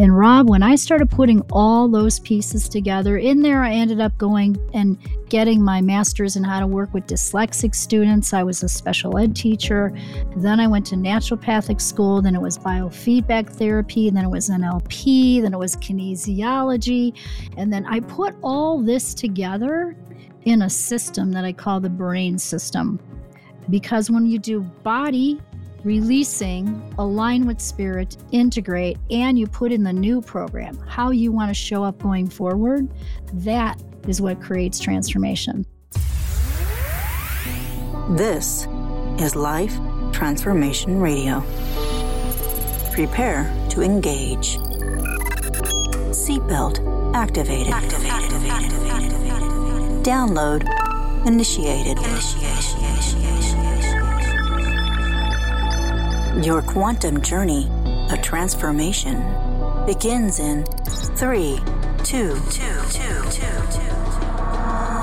And Rob, when I started putting all those pieces together, in there I ended up going and getting my master's in how to work with dyslexic students. I was a special ed teacher. Then I went to naturopathic school. Then it was biofeedback therapy. Then it was NLP. Then it was kinesiology. And then I put all this together in a system that I call the brain system. Because when you do body, releasing, align with spirit, integrate, and you put in the new program, how you want to show up going forward, that is what creates transformation. This is Life Transformation Radio. Prepare to engage. Seatbelt activated. activated. activated. Download initiated. Your quantum journey of transformation begins in three, two, two, two, two, two,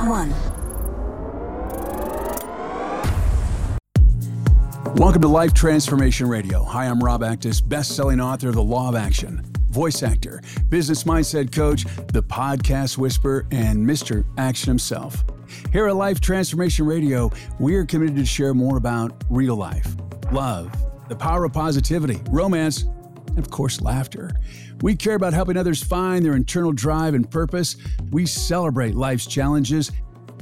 one. Welcome to Life Transformation Radio. Hi, I'm Rob Actis, best-selling author of The Law of Action, voice actor, business mindset coach, the podcast whisperer, and Mr. Action himself. Here at Life Transformation Radio, we are committed to share more about real life, love, the power of positivity, romance, and of course, laughter. We care about helping others find their internal drive and purpose. We celebrate life's challenges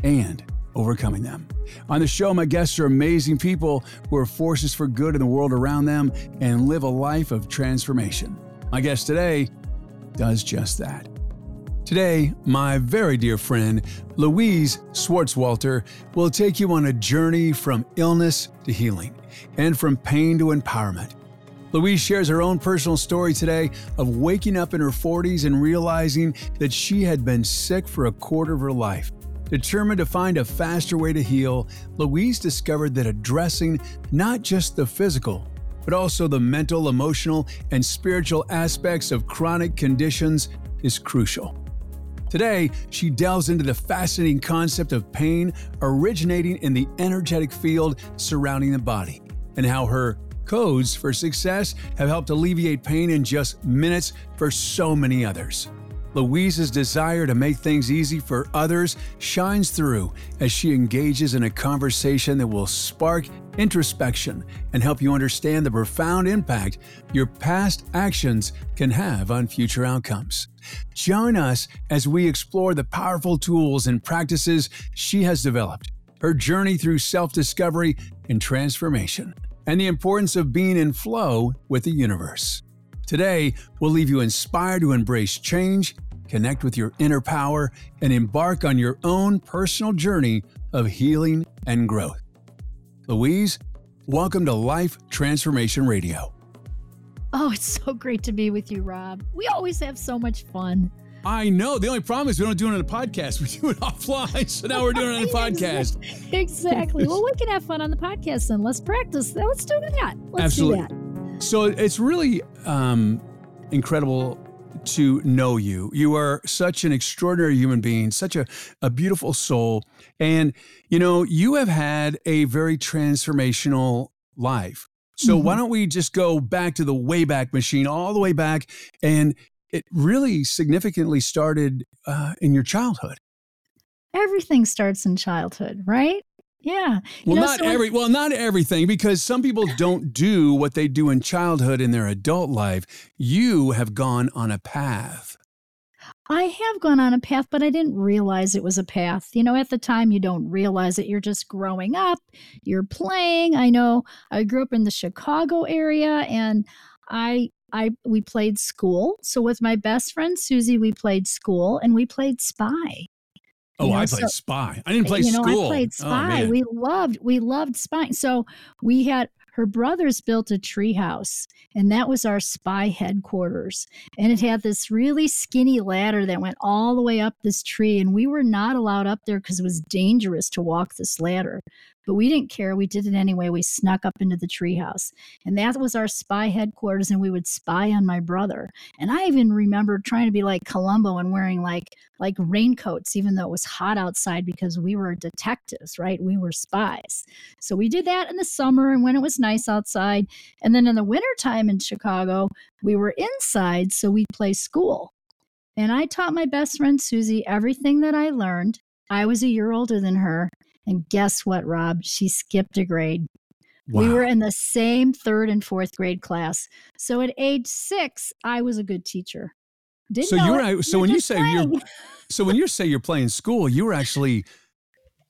and overcoming them. On the show, my guests are amazing people who are forces for good in the world around them and live a life of transformation. My guest today does just that. Today, my very dear friend, Louise Swartswalter, will take you on a journey from illness to healing and from pain to empowerment. Louise shares her own personal story today of waking up in her 40s and realizing that she had been sick for a quarter of her life. Determined to find a faster way to heal, Louise discovered that addressing not just the physical, but also the mental, emotional, and spiritual aspects of chronic conditions is crucial. Today, she delves into the fascinating concept of pain originating in the energetic field surrounding the body and how her codes for success have helped alleviate pain in just minutes for so many others. Louise's desire to make things easy for others shines through as she engages in a conversation that will spark introspection and help you understand the profound impact your past actions can have on future outcomes. Join us as we explore the powerful tools and practices she has developed, her journey through self discovery and transformation, and the importance of being in flow with the universe. Today, we'll leave you inspired to embrace change, connect with your inner power, and embark on your own personal journey of healing and growth. Louise, welcome to Life Transformation Radio. Oh, it's so great to be with you, Rob. We always have so much fun. I know. The only problem is we don't do it on a podcast. We do it offline. So now we're doing it on a podcast. exactly. well, we can have fun on the podcast then. let's practice. Let's do that. Let's Absolutely. do that. So it's really um, incredible to know you. You are such an extraordinary human being, such a, a beautiful soul. And, you know, you have had a very transformational life. So mm-hmm. why don't we just go back to the Wayback Machine, all the way back? And it really significantly started uh, in your childhood. Everything starts in childhood, right? Yeah. You well, know, not so every well, not everything because some people don't do what they do in childhood in their adult life. You have gone on a path. I have gone on a path, but I didn't realize it was a path. You know, at the time, you don't realize it. You're just growing up, you're playing. I know I grew up in the Chicago area and I I we played school. So with my best friend Susie, we played school and we played spy. Oh, you know, I played so, spy. I didn't play you know, school. I played oh, spy. Oh, we loved we loved spy. So we had her brothers built a treehouse, and that was our spy headquarters. And it had this really skinny ladder that went all the way up this tree, and we were not allowed up there because it was dangerous to walk this ladder. But we didn't care. We did it anyway. We snuck up into the treehouse, and that was our spy headquarters. And we would spy on my brother. And I even remember trying to be like Columbo and wearing like like raincoats, even though it was hot outside because we were detectives, right? We were spies. So we did that in the summer and when it was nice outside. And then in the wintertime in Chicago, we were inside, so we'd play school. And I taught my best friend Susie everything that I learned. I was a year older than her. And guess what, Rob? She skipped a grade. Wow. We were in the same third and fourth grade class. So at age six, I was a good teacher. Didn't so you were so when you say playing. you're so when you say you're playing school, you were actually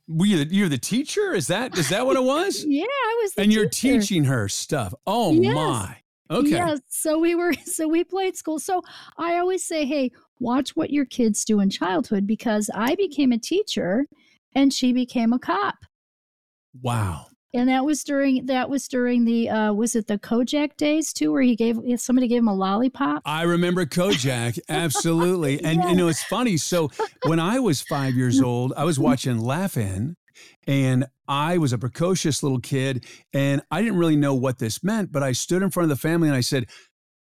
were you the, you're the teacher? Is that is that what it was? yeah, I was. and you're teaching her stuff. Oh yes. my. Okay. Yes. So we were so we played school. So I always say, hey, watch what your kids do in childhood because I became a teacher and she became a cop. Wow. And that was during that was during the uh, was it the Kojak days too, where he gave somebody gave him a lollipop. I remember Kojak absolutely, and yeah. you know it's funny. So when I was five years old, I was watching Laugh-In, and I was a precocious little kid, and I didn't really know what this meant, but I stood in front of the family and I said,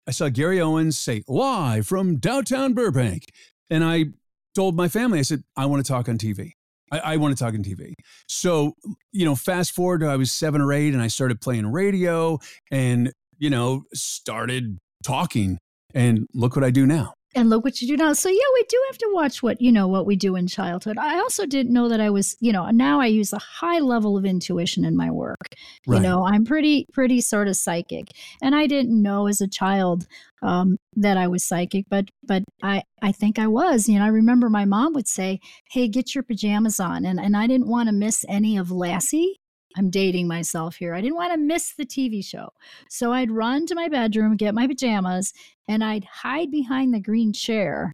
I saw Gary Owens say live from downtown Burbank, and I told my family, I said, I want to talk on TV. I, I want to talk on TV. So, you know, fast forward to I was seven or eight and I started playing radio and, you know, started talking. And look what I do now and look what you do now. So yeah, we do have to watch what you know what we do in childhood. I also didn't know that I was, you know, now I use a high level of intuition in my work. Right. You know, I'm pretty pretty sort of psychic, and I didn't know as a child um, that I was psychic, but but I I think I was. You know, I remember my mom would say, "Hey, get your pajamas on," and and I didn't want to miss any of Lassie. I'm dating myself here. I didn't want to miss the TV show. So I'd run to my bedroom, get my pajamas, and I'd hide behind the green chair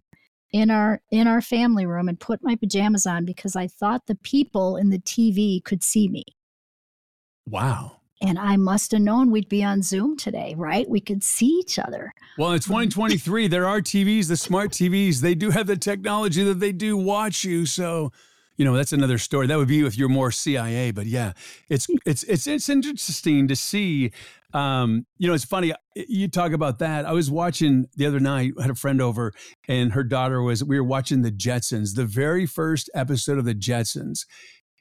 in our in our family room and put my pajamas on because I thought the people in the TV could see me. Wow. And I must have known we'd be on Zoom today, right? We could see each other. Well, in um, 2023. there are TVs, the smart TVs. They do have the technology that they do watch you. So you know that's another story that would be if you're more cia but yeah it's it's it's it's interesting to see um, you know it's funny you talk about that i was watching the other night I had a friend over and her daughter was we were watching the jetsons the very first episode of the jetsons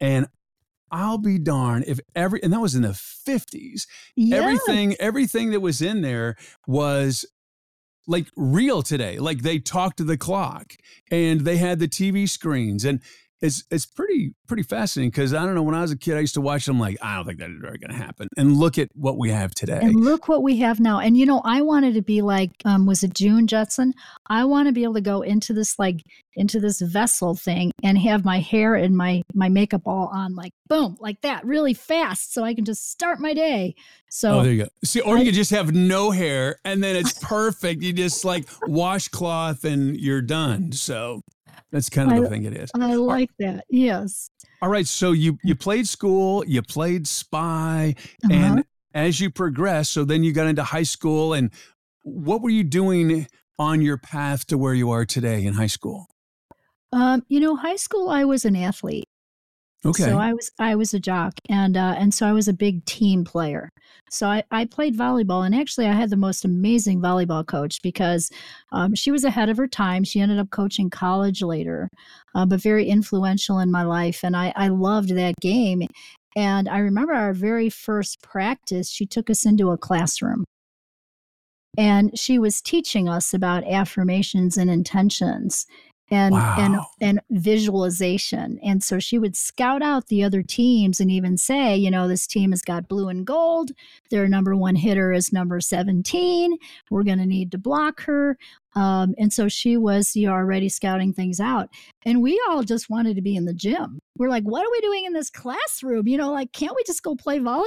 and I'll be darned if every and that was in the 50s. Yes. Everything everything that was in there was like real today. Like they talked to the clock and they had the TV screens and it's it's pretty pretty fascinating because I don't know when I was a kid I used to watch them like I don't think that is ever going to happen and look at what we have today. And look what we have now and you know I wanted to be like um, was it June Jetson I want to be able to go into this like into this vessel thing and have my hair and my my makeup all on like boom like that really fast so I can just start my day. So oh there you go. See or I, you could just have no hair and then it's perfect you just like washcloth and you're done so that's kind of I, the thing it is. I like that. Yes. All right. So you you played school, you played spy, uh-huh. and as you progressed, so then you got into high school. And what were you doing on your path to where you are today in high school? Um, you know, high school, I was an athlete. Okay. So I was I was a jock and uh, and so I was a big team player. So I, I played volleyball and actually I had the most amazing volleyball coach because um, she was ahead of her time. She ended up coaching college later, uh, but very influential in my life and I, I loved that game. And I remember our very first practice, she took us into a classroom and she was teaching us about affirmations and intentions and wow. and and visualization. And so she would scout out the other teams and even say, you know, this team has got blue and gold. Their number one hitter is number 17. We're going to need to block her. Um, and so she was you know, already scouting things out. And we all just wanted to be in the gym. We're like, what are we doing in this classroom? You know, like, can't we just go play volleyball?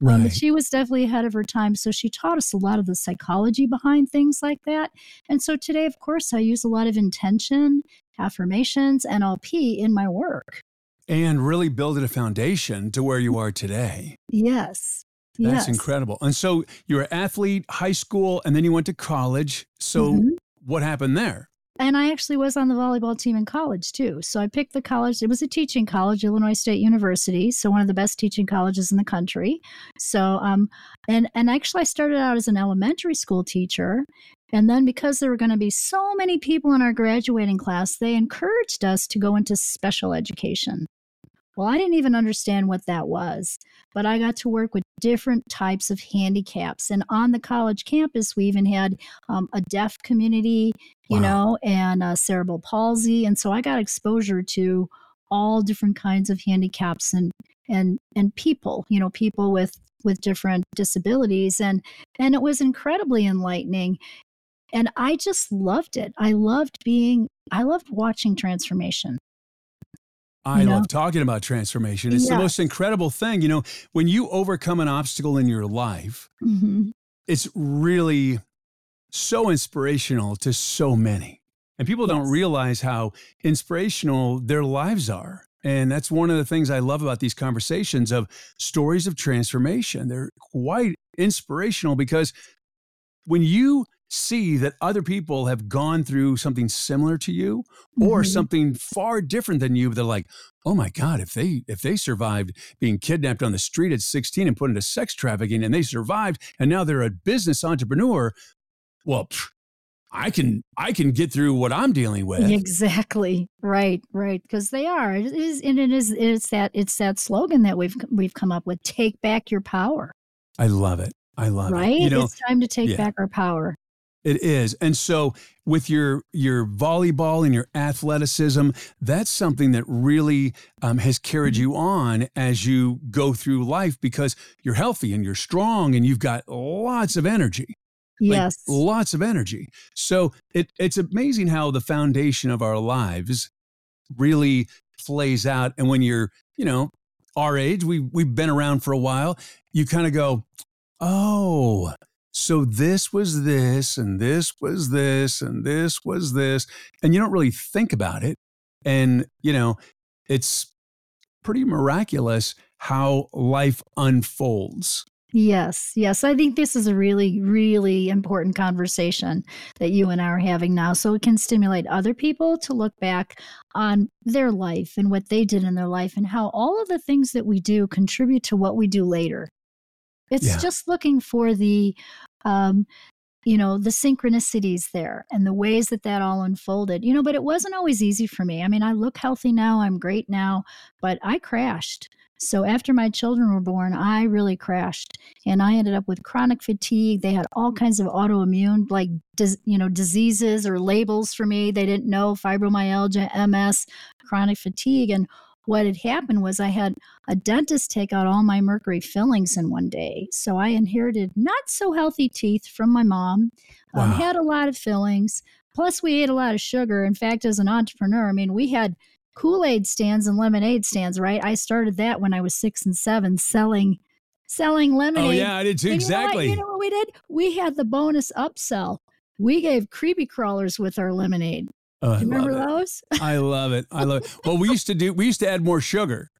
Right. Um, but she was definitely ahead of her time. So she taught us a lot of the psychology behind things like that. And so today, of course, I use a lot of intention, affirmations, NLP in my work. And really building a foundation to where you are today. Yes. That's yes. incredible. And so you're an athlete, high school, and then you went to college. So mm-hmm. what happened there? And I actually was on the volleyball team in college too. So I picked the college. It was a teaching college, Illinois State University, so one of the best teaching colleges in the country. So um, and and actually I started out as an elementary school teacher, and then because there were going to be so many people in our graduating class, they encouraged us to go into special education. Well, I didn't even understand what that was, but I got to work with different types of handicaps. And on the college campus, we even had um, a deaf community, you wow. know, and uh, cerebral palsy. And so I got exposure to all different kinds of handicaps and and and people, you know, people with with different disabilities and and it was incredibly enlightening and I just loved it. I loved being I loved watching transformation. I love talking about transformation. It's yes. the most incredible thing. You know, when you overcome an obstacle in your life, mm-hmm. it's really so inspirational to so many. And people yes. don't realize how inspirational their lives are. And that's one of the things I love about these conversations of stories of transformation. They're quite inspirational because when you see that other people have gone through something similar to you or mm-hmm. something far different than you they're like oh my god if they if they survived being kidnapped on the street at 16 and put into sex trafficking and they survived and now they're a business entrepreneur well pff, I can I can get through what I'm dealing with. Exactly. Right, right. Because they are. It is and it is it's that it's that slogan that we've we've come up with. Take back your power. I love it. I love right? it. Right? You know, it's time to take yeah. back our power. It is. And so with your your volleyball and your athleticism, that's something that really um, has carried mm-hmm. you on as you go through life because you're healthy and you're strong and you've got lots of energy. Yes. Lots of energy. So it, it's amazing how the foundation of our lives really plays out. And when you're, you know, our age, we, we've been around for a while, you kind of go, oh, so this was this, and this was this, and this was this. And you don't really think about it. And, you know, it's pretty miraculous how life unfolds. Yes, yes. I think this is a really, really important conversation that you and I are having now. So it can stimulate other people to look back on their life and what they did in their life and how all of the things that we do contribute to what we do later. It's yeah. just looking for the, um, you know, the synchronicities there and the ways that that all unfolded. You know, but it wasn't always easy for me. I mean, I look healthy now, I'm great now, but I crashed. So after my children were born, I really crashed and I ended up with chronic fatigue. They had all kinds of autoimmune like you know diseases or labels for me. They didn't know fibromyalgia, MS, chronic fatigue and what had happened was I had a dentist take out all my mercury fillings in one day. So I inherited not so healthy teeth from my mom, um, wow. um, had a lot of fillings. Plus, we ate a lot of sugar. In fact, as an entrepreneur, I mean, we had Kool Aid stands and lemonade stands, right? I started that when I was six and seven selling selling lemonade. Oh yeah, I did too. Exactly. You know, what, you know what we did? We had the bonus upsell. We gave creepy crawlers with our lemonade. Oh, I remember those? I love it. I love it. Well, we used to do. We used to add more sugar.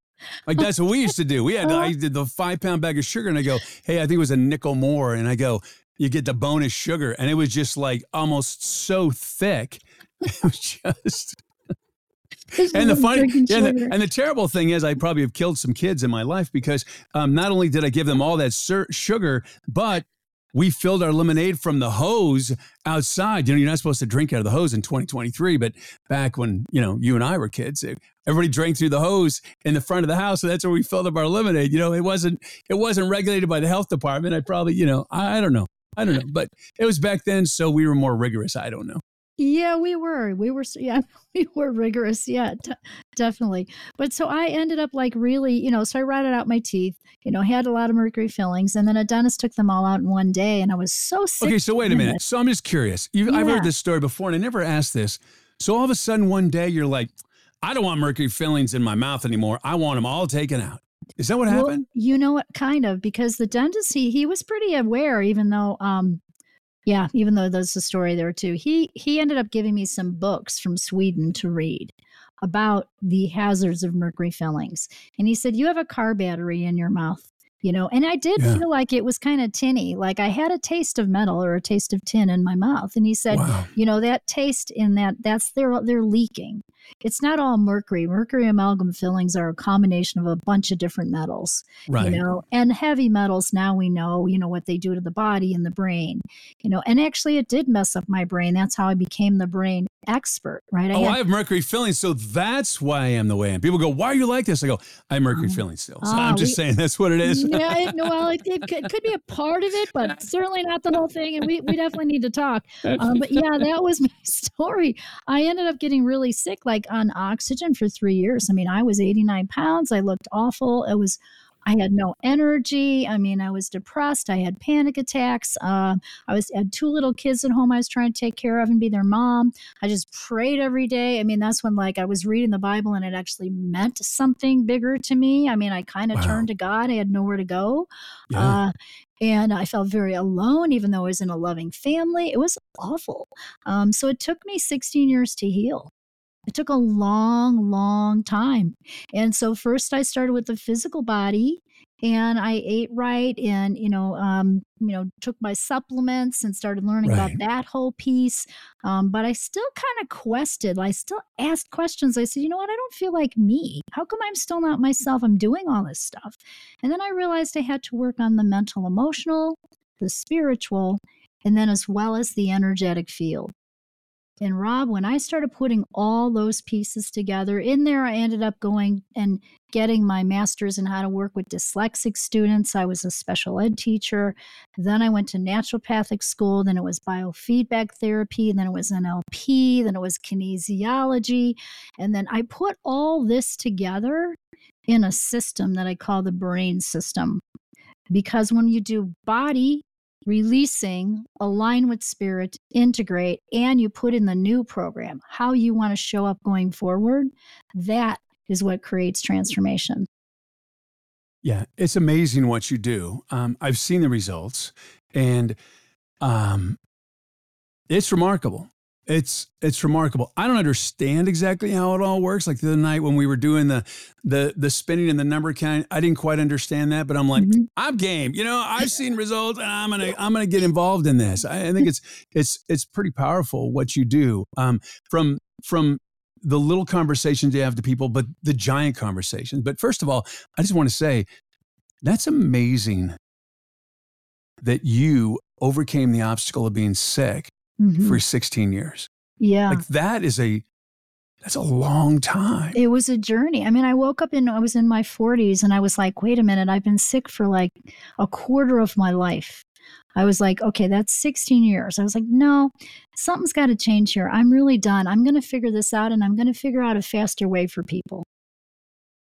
Like that's what we used to do. We had I did the five pound bag of sugar, and I go, hey, I think it was a nickel more, and I go, you get the bonus sugar, and it was just like almost so thick. It was just. and the funny and the, and the, terrible thing is, I probably have killed some kids in my life because um, not only did I give them all that sur- sugar, but we filled our lemonade from the hose outside. You know, you're not supposed to drink out of the hose in 2023, but back when, you know, you and I were kids, everybody drank through the hose in the front of the house. So that's where we filled up our lemonade. You know, it wasn't, it wasn't regulated by the health department. I probably, you know, I, I don't know. I don't know, but it was back then. So we were more rigorous. I don't know. Yeah, we were. We were, yeah, we were rigorous. Yeah, t- definitely. But so I ended up like really, you know, so I rotted out my teeth, you know, had a lot of mercury fillings, and then a dentist took them all out in one day, and I was so sick. Okay, so wait a minute. So I'm just curious. Yeah. I've heard this story before, and I never asked this. So all of a sudden, one day, you're like, I don't want mercury fillings in my mouth anymore. I want them all taken out. Is that what well, happened? You know what? Kind of, because the dentist he he was pretty aware, even though um yeah, even though there's a story there too. He he ended up giving me some books from Sweden to read about the hazards of mercury fillings. And he said, You have a car battery in your mouth. you know and i did Yeah. feel like it was kind of tinny like i had a taste of metal or a taste of tin in my mouth and he said Wow. you know that taste in that that's they're they're leaking it's not all mercury mercury amalgam fillings are a combination of a bunch of different metals Right. you know and heavy metals now we know you know what they do to the body and the brain you know and actually it did mess up my brain that's how i became the brain expert right Oh, had- I have mercury fillings, so that's why I am the way I am. People go, "Why are you like this?" I go, "I have mercury Oh. fillings still." So Ah, I'm just we- saying that's what it is. yeah, it, well, it, it, could, it could be a part of it, but certainly not the whole thing. And we, we definitely need to talk. Um, but yeah, that was my story. I ended up getting really sick, like on oxygen for three years. I mean, I was 89 pounds. I looked awful. It was, I had no energy. I mean, I was depressed. I had panic attacks. Uh, I was had two little kids at home. I was trying to take care of and be their mom. I just prayed every day. I mean, that's when like I was reading the Bible and it actually meant something bigger to me. I mean, I kind of Wow. turned to God. I had nowhere to go. Yeah. Uh, and I felt very alone, even though I was in a loving family. It was awful. Um, so it took me 16 years to heal. It took a long, long time. And so first I started with the physical body and I ate right and, you know, um, you know, took my supplements and started learning Right. about that whole piece. Um, but I still kind of quested. I still asked questions. I said, you know what? I don't feel like me. How come I'm still not myself? I'm doing all this stuff. And then I realized I had to work on the mental, emotional, the spiritual, and then as well as the energetic field. And Rob, when I started putting all those pieces together, in there I ended up going and getting my master's in how to work with dyslexic students. I was a special ed teacher. Then I went to naturopathic school. Then it was biofeedback therapy. Then it was NLP. Then it was kinesiology. And then I put all this together in a system that I call the brain system. Because when you do body releasing, align with spirit, integrate, and you put in the new program, how you want to show up going forward, that is what creates transformation. Yeah, it's amazing what you do. Um, I've seen the results, and um, it's remarkable. It's it's remarkable. I don't understand exactly how it all works. Like the other night when we were doing the the the spinning and the number count, I didn't quite understand that, but I'm like, Mhm. I'm game. You know, I've seen results, and I'm gonna I'm gonna get involved in this. I, I think it's it's it's pretty powerful what you do. Um, from from the little conversations you have to people, but the giant conversations. But first of all, I just want to say that's amazing that you overcame the obstacle of being sick Mhm. for 16 years. yeah. Like that is a that's a long time. It was a journey. I mean, I woke up in I was in my 40s and I was like, wait a minute, I've been sick for like a quarter of my life. I was like, okay, that's 16 years. I was like, no, something's got to change here. I'm really done. I'm going to figure this out and I'm going to figure out a faster way for people.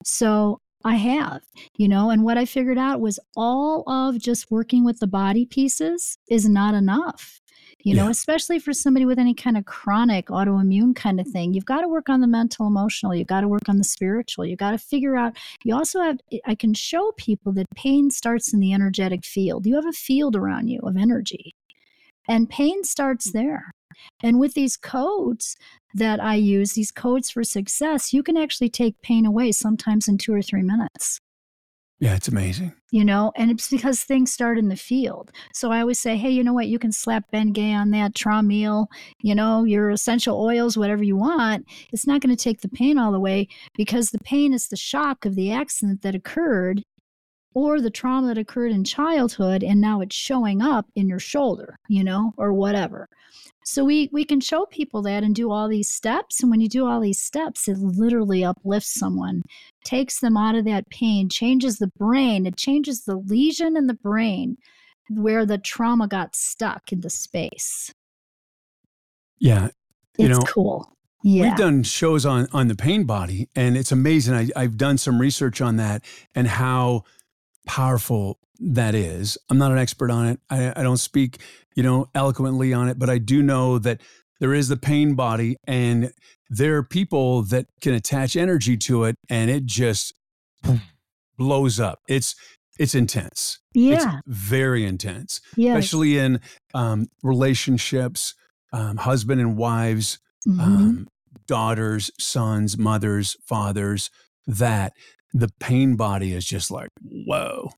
So I have, you know, and what I figured out was all of just working with the body pieces is not enough. You know, Yeah. especially for somebody with any kind of chronic autoimmune kind of thing, you've got to work on the mental, emotional, you've got to work on the spiritual, you've got to figure out. You also have, I can show people that pain starts in the energetic field. You have a field around you of energy, and pain starts there. And with these codes that I use, these codes for success, you can actually take pain away sometimes in two or three minutes Yeah, it's amazing. you know, and it's because things start in the field. So I always say, hey, you know what? You can slap Ben Gay on that, Traumeel, you know, your essential oils, whatever you want. It's not going to take the pain all the way because the pain is the shock of the accident that occurred or the trauma that occurred in childhood and now it's showing up in your shoulder, you know, or whatever. So we we can show people that and do all these steps and when you do all these steps it literally uplifts someone takes them out of that pain, changes the brain, it changes the lesion in the brain where the trauma got stuck in the space. Yeah. You It's know, cool. Yeah. We've done shows on on the pain body, and it's amazing. I, I've done some research on that and how powerful that is. I'm not an expert on it. I, I don't speak, you know, eloquently on it, but I do know that there is the pain body, and there are people that can attach energy to it, and it just blows up. It's it's intense. It's yeah. very intense, Yes. especially in um, relationships, um, husband and wives Mhm. um, daughters, sons, mothers, fathers, that the pain body is just like, whoa.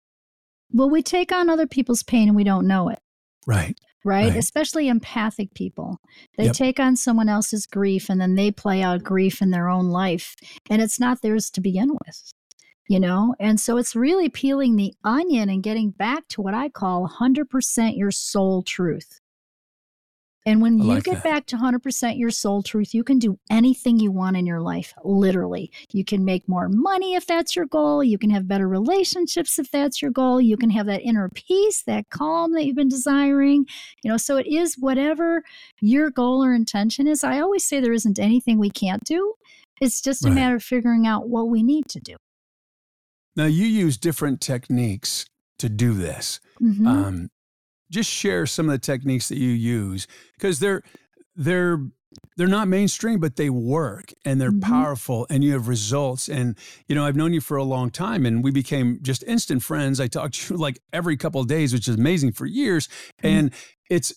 Well, we take on other people's pain and we don't know it. Right. Right? Right. Especially empathic people. They Yep. take on someone else's grief and then they play out grief in their own life. And it's not theirs to begin with. You know? And so it's really peeling the onion and getting back to what I call 100% your soul truth. And when I you like get that. back to 100% your soul truth, you can do anything you want in your life, literally. You can make more money if that's your goal. You can have better relationships if that's your goal. You can have that inner peace, that calm that you've been desiring. You know, so it is whatever your goal or intention is. I always say there isn't anything we can't do. It's just a Right. matter of figuring out what we need to do. Now, you use different techniques to do this. Mhm. Um, just share some of the techniques that you use because they're they're they're not mainstream, but they work and they're Mhm. powerful, and you have results. And you know, I've known you for a long time, and we became just instant friends. I talk to you like every couple of days, which is amazing for years. And it's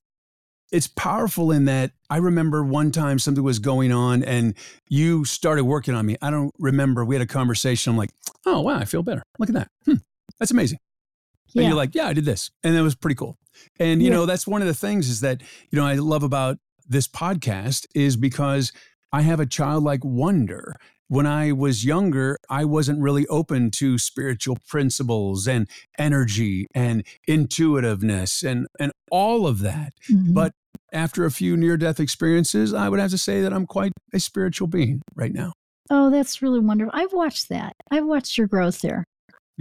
it's powerful in that I remember one time something was going on, and you started working on me. I don't remember. We had a conversation. I'm like, oh wow, I feel better. Look at that. Hmm, that's amazing. And yeah. you're like, yeah, I did this. And that was pretty cool. And, you Yeah. know, that's one of the things is that, you know, I love about this podcast is because I have a childlike wonder. When I was younger, I wasn't really open to spiritual principles and energy and intuitiveness and, and all of that. Mhm. But after a few near death experiences, I would have to say that I'm quite a spiritual being right now. oh, that's really wonderful. I've watched that. I've watched your growth there.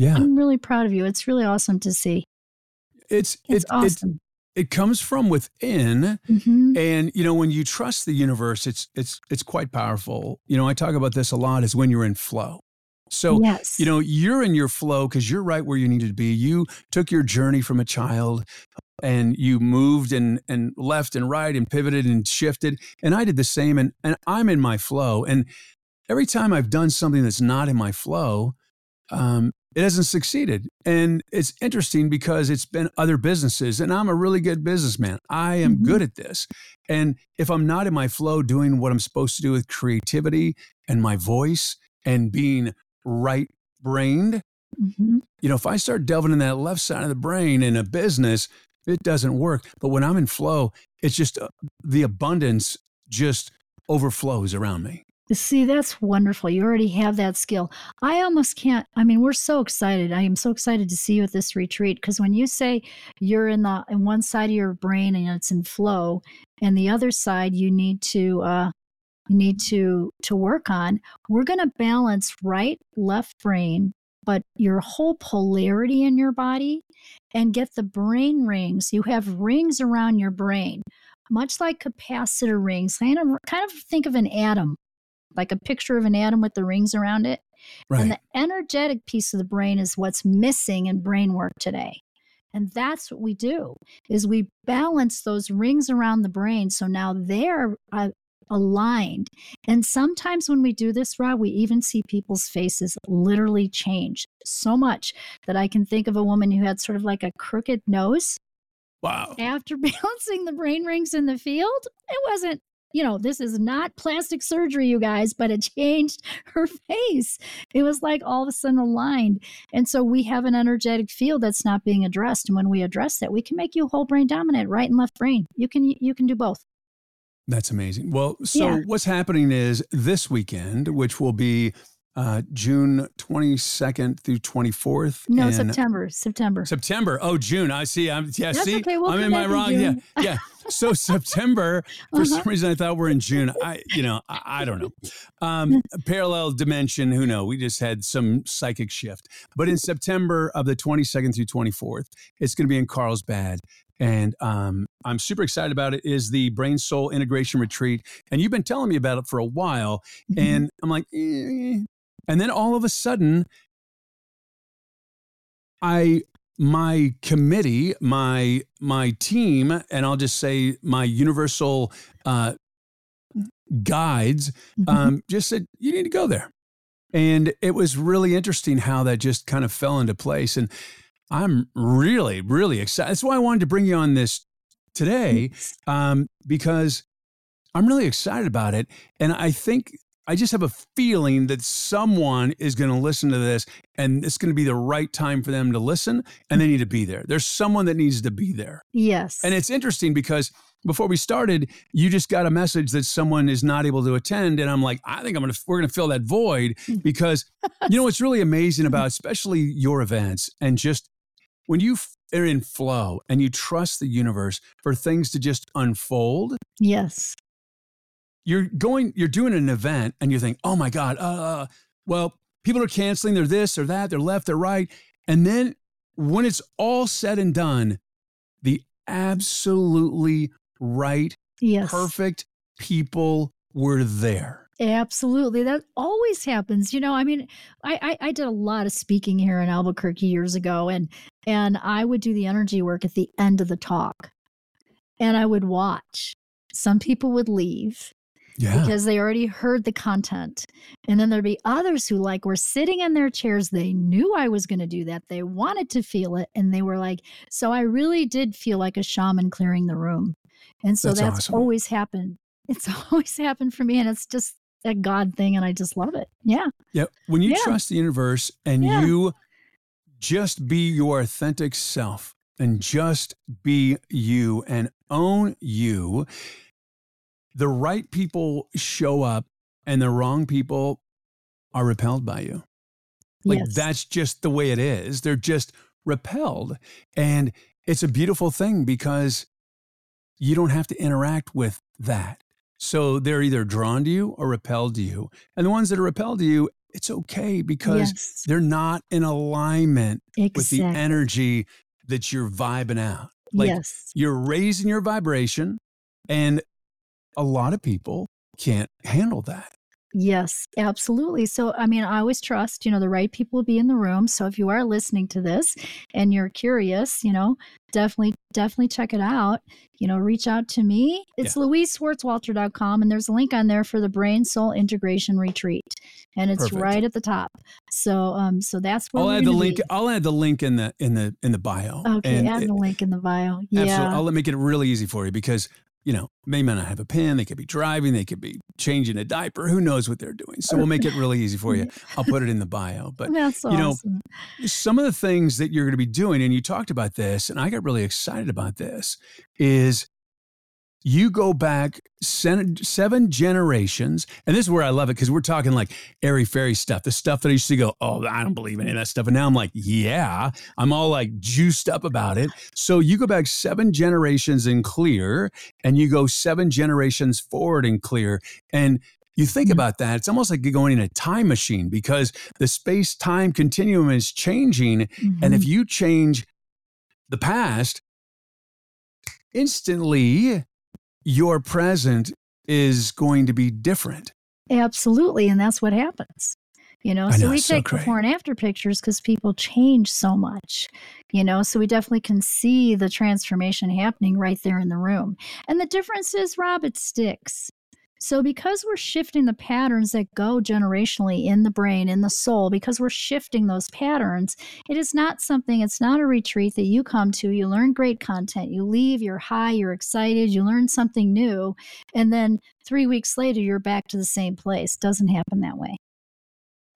Yeah. I'm really proud of you. It's really awesome to see. It's, It's it, awesome. it, it comes from within. Mhm. And you know, when you trust the universe, it's it's it's quite powerful. You know, I talk about this a lot is when you're in flow. So, yes. you know, you're in your flow because you're right where you need to be. You took your journey from a child and you moved and and left and right and pivoted and shifted. And I did the same and and I'm in my flow. And every time I've done something that's not in my flow, um, it hasn't succeeded. And it's interesting because it's been other businesses, and I'm a really good businessman. I am Mhm. good at this. And if I'm not in my flow doing what I'm supposed to do with creativity and my voice and being right brained, Mhm. you know, if I start delving in that left side of the brain in a business, it doesn't work. But when I'm in flow, it's just uh, the abundance just overflows around me. See, that's wonderful. You already have that skill. I almost can't. I mean, we're so excited. I am so excited to see you at this retreat because when you say you're in the in one side of your brain and it's in flow, and the other side you need to uh, you need to to work on, we're going to balance right, left brain, but your whole polarity in your body, and get the brain rings. You have rings around your brain, much like capacitor rings. Kind of kind of think of an atom like a picture of an atom with the rings around it. Right. And the energetic piece of the brain is what's missing in brain work today. And that's what we do is we balance those rings around the brain so now they're uh, aligned. And sometimes when we do this, Rob, we even see people's faces literally change so much that I can think of a woman who had sort of like a crooked nose wow. after balancing the brain rings in the field. It wasn't, you know, this is not plastic surgery, you guys, but it changed her face. It was like all of a sudden aligned. And so we have an energetic field that's not being addressed. And when we address that, we can make you whole brain dominant, right and left brain. You can you can do both. That's amazing. Well, so Yeah. what's happening is this weekend, which will be uh, June 22nd through 24th. No, September. September. September. Oh, June. I see. I'm yeah. That's see, okay. We'll I'm in my wrong. Yeah, June. yeah. So September. For Uh-huh. some reason, I thought we're in June. I, you know, I, I don't know. Um, parallel dimension. Who know? We just had some psychic shift. But in September of the 22nd through 24th, it's going to be in Carlsbad. And um, I'm super excited about it. Is the Brain Soul Integration Retreat, and you've been telling me about it for a while, Mhm. and I'm like, eh. And then all of a sudden, I my committee, my my team, and I'll just say my universal uh, guides, Mhm. um, just said you need to go there, and it was really interesting how that just kind of fell into place, and I'm really really excited. That's why I wanted to bring you on this today um, because I'm really excited about it, and I think I just have a feeling that someone is going to listen to this and it's going to be the right time for them to listen and they need to be there. There's someone that needs to be there. Yes. And it's interesting because before we started, you just got a message that someone is not able to attend. And I'm like, I think I'm going to, we're going to fill that void mm. because, you know, what's really amazing about especially your events and just when you are in flow and you trust the universe for things to just unfold. Yes you're going, you're doing an event and you think, oh my God, uh, well, people are canceling, they're this or that, they're left, they're right. And then when it's all said and done, the absolutely right, yes. perfect people were there. Absolutely. That always happens. You know, I mean, I, I, I, did a lot of speaking here in Albuquerque years ago and and I would do the energy work at the end of the talk. And I would watch. Some people would leave yeah. because they already heard the content. And then there'd be others who like were sitting in their chairs. They knew I was going to do that. They wanted to feel it. And they were like, so I really did feel like a shaman clearing the room. And so that's, that's awesome. always happened. It's always happened for me. And it's just a God thing. And I just love it. Yeah. Yeah. When you yeah. trust the universe and yeah. you just be your authentic self and just be you and own you the right people show up and the wrong people are repelled by you. Like yes. that's just the way it is. They're just repelled. And it's a beautiful thing because you don't have to interact with that. So they're either drawn to you or repelled to you. And the ones that are repelled to you, it's okay because yes. they're not in alignment exactly. with the energy that you're vibing out. Like yes. you're raising your vibration and a lot of people can't handle that. Yes, absolutely. So, I mean, I always trust, you know, the right people will be in the room. So, if you are listening to this and you're curious, you know, definitely, definitely check it out. You know, reach out to me. It's yeah. louiseswartswalter.com, and there's a link on there for the Brain Soul Integration Retreat, and it's Perfect. right at the top. So, um, so that's where I'll add the link. Be. I'll add the link in the in the in the bio. Okay, and add it, the link in the bio. Yeah, absolutely. I'll let make it really easy for you because you know, they may not have a pen. They could be driving. They could be changing a diaper. Who knows what they're doing? So we'll make it really easy for you. I'll put it in the bio. But That's you know, some of the things that you're going to be doing, and you talked about this, and I got really excited about this, is you go back seven generations, and this is where I love it because we're talking like airy fairy stuff, the stuff that I used to go, oh, I don't believe any of that stuff, and now I'm like, yeah, I'm all like juiced up about it. So you go back seven generations in clear, and you go seven generations forward in clear, and you think mm-hmm. about that, it's almost like you're going in a time machine because the space time continuum is changing, mm-hmm. and if mm-hmm. you change the past, instantly your present is going to be different. Absolutely. And that's what happens. You know, so we take so before and after pictures because people change so much, you know, so we definitely can see the transformation happening right there in the room. And the difference is, Rob, it sticks. So, because we're shifting the patterns that go generationally in the brain, in the soul, because we're shifting those patterns, it is not something, it's not a retreat that you come to, you learn great content, you leave, you're high, you're excited, you learn something new, and then three weeks later, you're back to the same place. Doesn't happen that way.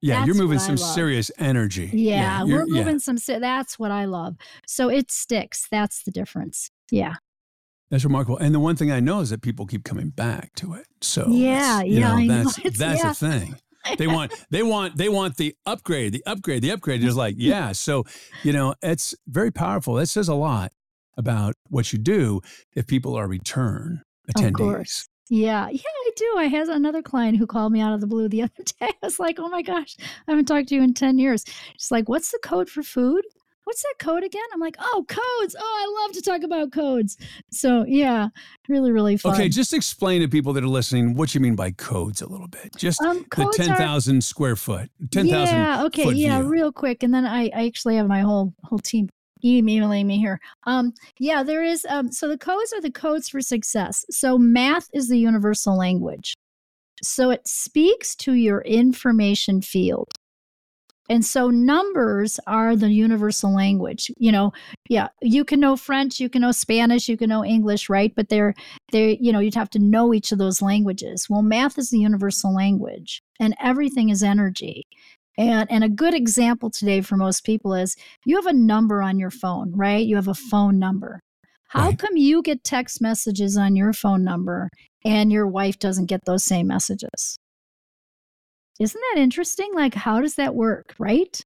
Yeah, that's you're moving some serious energy. Yeah, yeah we're moving yeah. some. That's what I love. So it sticks. That's the difference. Yeah. That's remarkable. And the one thing I know is that people keep coming back to it. So yeah, yeah, know, that's know. that's yeah. the thing. They want they want they want the upgrade, the upgrade, the upgrade. It's like, yeah. So, you know, it's very powerful. That says a lot about what you do if people are return attendees. Yeah, yeah, I do. I had another client who called me out of the blue the other day. I was like, "Oh my gosh, I haven't talked to you in ten years." She's like, "What's the code for food?" What's that code again? I'm like, oh, codes. Oh, I love to talk about codes. So yeah, really, really fun. Okay, just explain to people that are listening what you mean by codes a little bit. Just um, the 10,000 square foot, 10,000 Yeah, okay, yeah, view. real quick. And then I, I actually have my whole whole team emailing me here. Um, yeah, there is. Um, so the codes are the codes for success. So math is the universal language. So it speaks to your information field. And so numbers are the universal language. You know, yeah, you can know French, you can know Spanish, you can know English, right? But they're they you know, you'd have to know each of those languages. Well, math is the universal language and everything is energy. And and a good example today for most people is you have a number on your phone, right? You have a phone number. How right. come you get text messages on your phone number and your wife doesn't get those same messages? Isn't that interesting? Like, how does that work, right?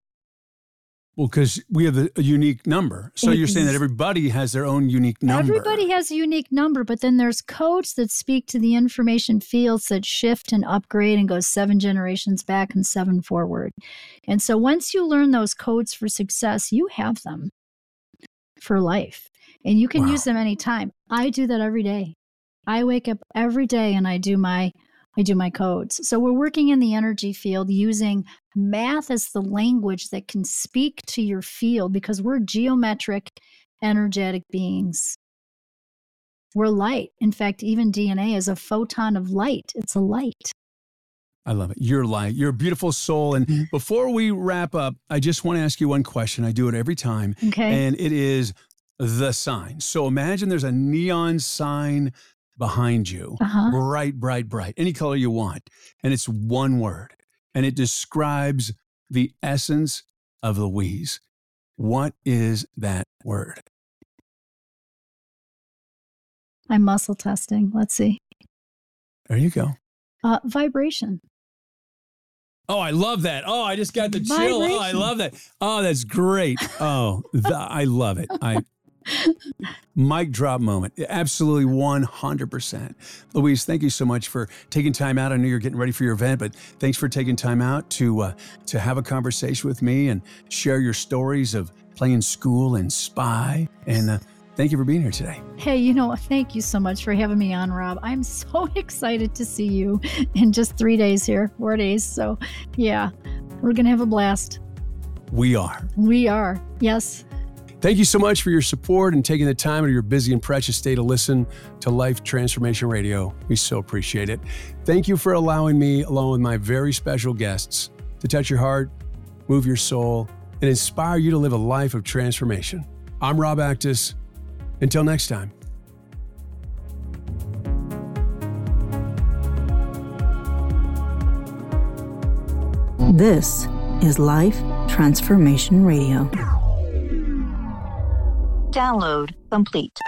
Well, because we have a, a, unique number. So you're saying that everybody has their own unique number. Everybody has a unique number, but then there's codes that speak to the information fields that shift and upgrade and go seven generations back and seven forward. And so once you learn those codes for success, you have them for life and you can wow. use them anytime. I do that every day. I wake up every day and I do my I do my codes. So we're working in the energy field using math as the language that can speak to your field because we're geometric, energetic beings. We're light. In fact, even DNA is a photon of light, it's a light. I love it. You're light. You're a beautiful soul. And mm-hmm. before we wrap up, I just want to ask you one question. I do it every time. Okay. And it is the sign. So imagine there's a neon sign behind you, uh-huh. bright, bright, bright, any color you want. And it's one word and it describes the essence of Louise. What is that word? I'm muscle testing. Let's see. There you go. Uh, vibration. Oh, I love that. Oh, I just got the chill. Oh, I love that. Oh, that's great. Oh, the, I love it. I Mic drop moment. Absolutely 100%. Louise, thank you so much for taking time out. I know you're getting ready for your event, but thanks for taking time out to uh, to have a conversation with me and share your stories of playing school and spy. And uh, thank you for being here today. Hey, you know, thank you so much for having me on, Rob. I'm so excited to see you in just three days here, four days. So, yeah, we're going to have a blast. We are. We are. Yes. Thank you so much for your support and taking the time out of your busy and precious day to listen to Life Transformation Radio. We so appreciate it. Thank you for allowing me, along with my very special guests, to touch your heart, move your soul, and inspire you to live a life of transformation. I'm Rob Actis. Until next time. This is Life Transformation Radio. Download complete.